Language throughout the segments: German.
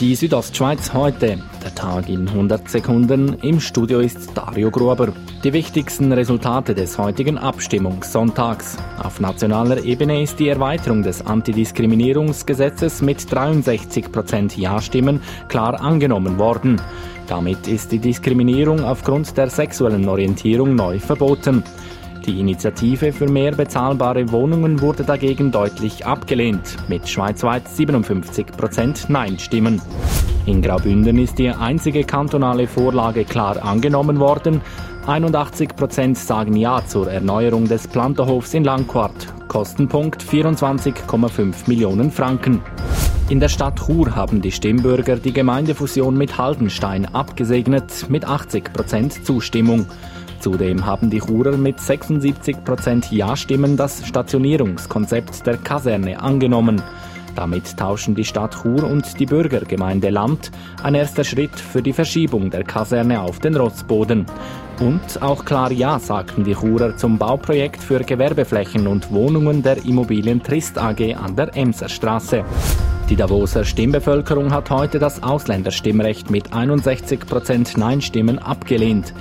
Die Südostschweiz heute. Der Tag in 100 Sekunden. Im Studio ist Dario Gruber. Die wichtigsten Resultate des heutigen Abstimmungssonntags. Auf nationaler Ebene ist die Erweiterung des Antidiskriminierungsgesetzes mit 63 Prozent Ja-Stimmen klar angenommen worden. Damit ist die Diskriminierung aufgrund der sexuellen Orientierung neu verboten. Die Initiative für mehr bezahlbare Wohnungen wurde dagegen deutlich abgelehnt, mit schweizweit 57 Prozent Nein-Stimmen. In Graubünden ist die einzige kantonale Vorlage klar angenommen worden. 81 Prozent sagen Ja zur Erneuerung des Planterhofs in Langquart. Kostenpunkt 24,5 Millionen Franken. In der Stadt Chur haben die Stimmbürger die Gemeindefusion mit Haldenstein abgesegnet mit 80 Prozent Zustimmung. Zudem haben die Churer mit 76 Prozent Ja-Stimmen das Stationierungskonzept der Kaserne angenommen. Damit tauschen die Stadt Chur und die Bürgergemeinde Land ein erster Schritt für die Verschiebung der Kaserne auf den Rotzboden. Und auch klar Ja sagten die Churer zum Bauprojekt für Gewerbeflächen und Wohnungen der Immobilien Trist AG an der Emserstraße. Die Davoser Stimmbevölkerung hat heute das Ausländerstimmrecht mit 61 Prozent Nein-Stimmen abgelehnt.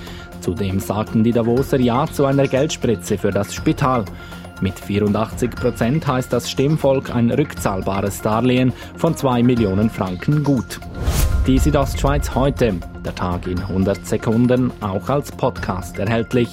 Zudem sagten die Davoser Ja zu einer Geldspritze für das Spital. Mit 84 Prozent heißt das Stimmvolk ein rückzahlbares Darlehen von 2 Millionen Franken gut. Die Südostschweiz heute, der Tag in 100 Sekunden, auch als Podcast erhältlich.